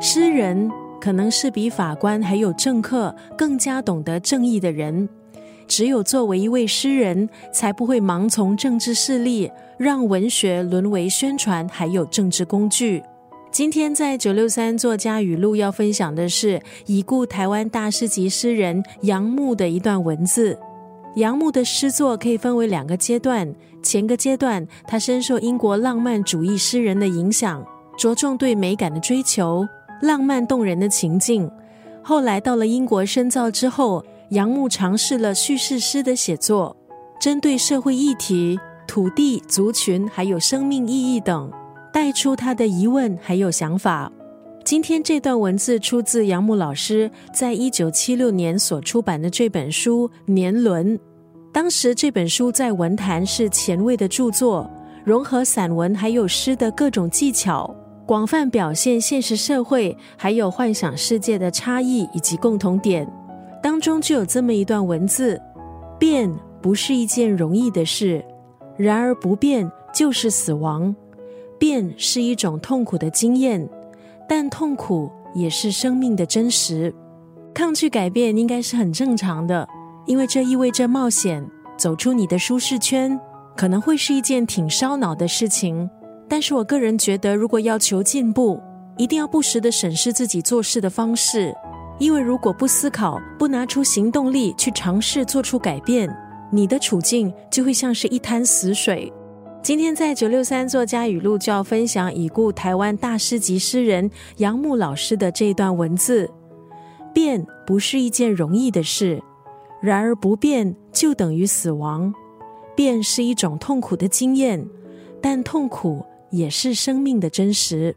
诗人可能是比法官还有政客更加懂得正义的人。只有作为一位诗人，才不会盲从政治势力，让文学沦为宣传还有政治工具。今天在九六三作家语录要分享的是已故台湾大师级诗人杨牧的一段文字。杨牧的诗作可以分为两个阶段，前个阶段他深受英国浪漫主义诗人的影响，着重对美感的追求，浪漫动人的情境。后来到了英国深造之后。杨牧尝试了叙事诗的写作，针对社会议题、土地、族群还有生命意义等，带出他的疑问还有想法。今天这段文字出自杨牧老师在一九七六年所出版的这本书《年轮》。当时这本书在文坛是前卫的著作，融合散文还有诗的各种技巧，广泛表现现实社会还有幻想世界的差异以及共同点。当中就有这么一段文字：变不是一件容易的事，然而不变就是死亡。变是一种痛苦的经验，但痛苦也是生命的真实。抗拒改变应该是很正常的，因为这意味着冒险，走出你的舒适圈，可能会是一件挺烧脑的事情。但是我个人觉得，如果要求进步，一定要不时的审视自己做事的方式。因为如果不思考，不拿出行动力去尝试做出改变，你的处境就会像是一滩死水。今天在九六三作家语录就要分享已故台湾大师级诗人杨牧老师的这段文字：变不是一件容易的事，然而不变就等于死亡。变是一种痛苦的经验，但痛苦也是生命的真实。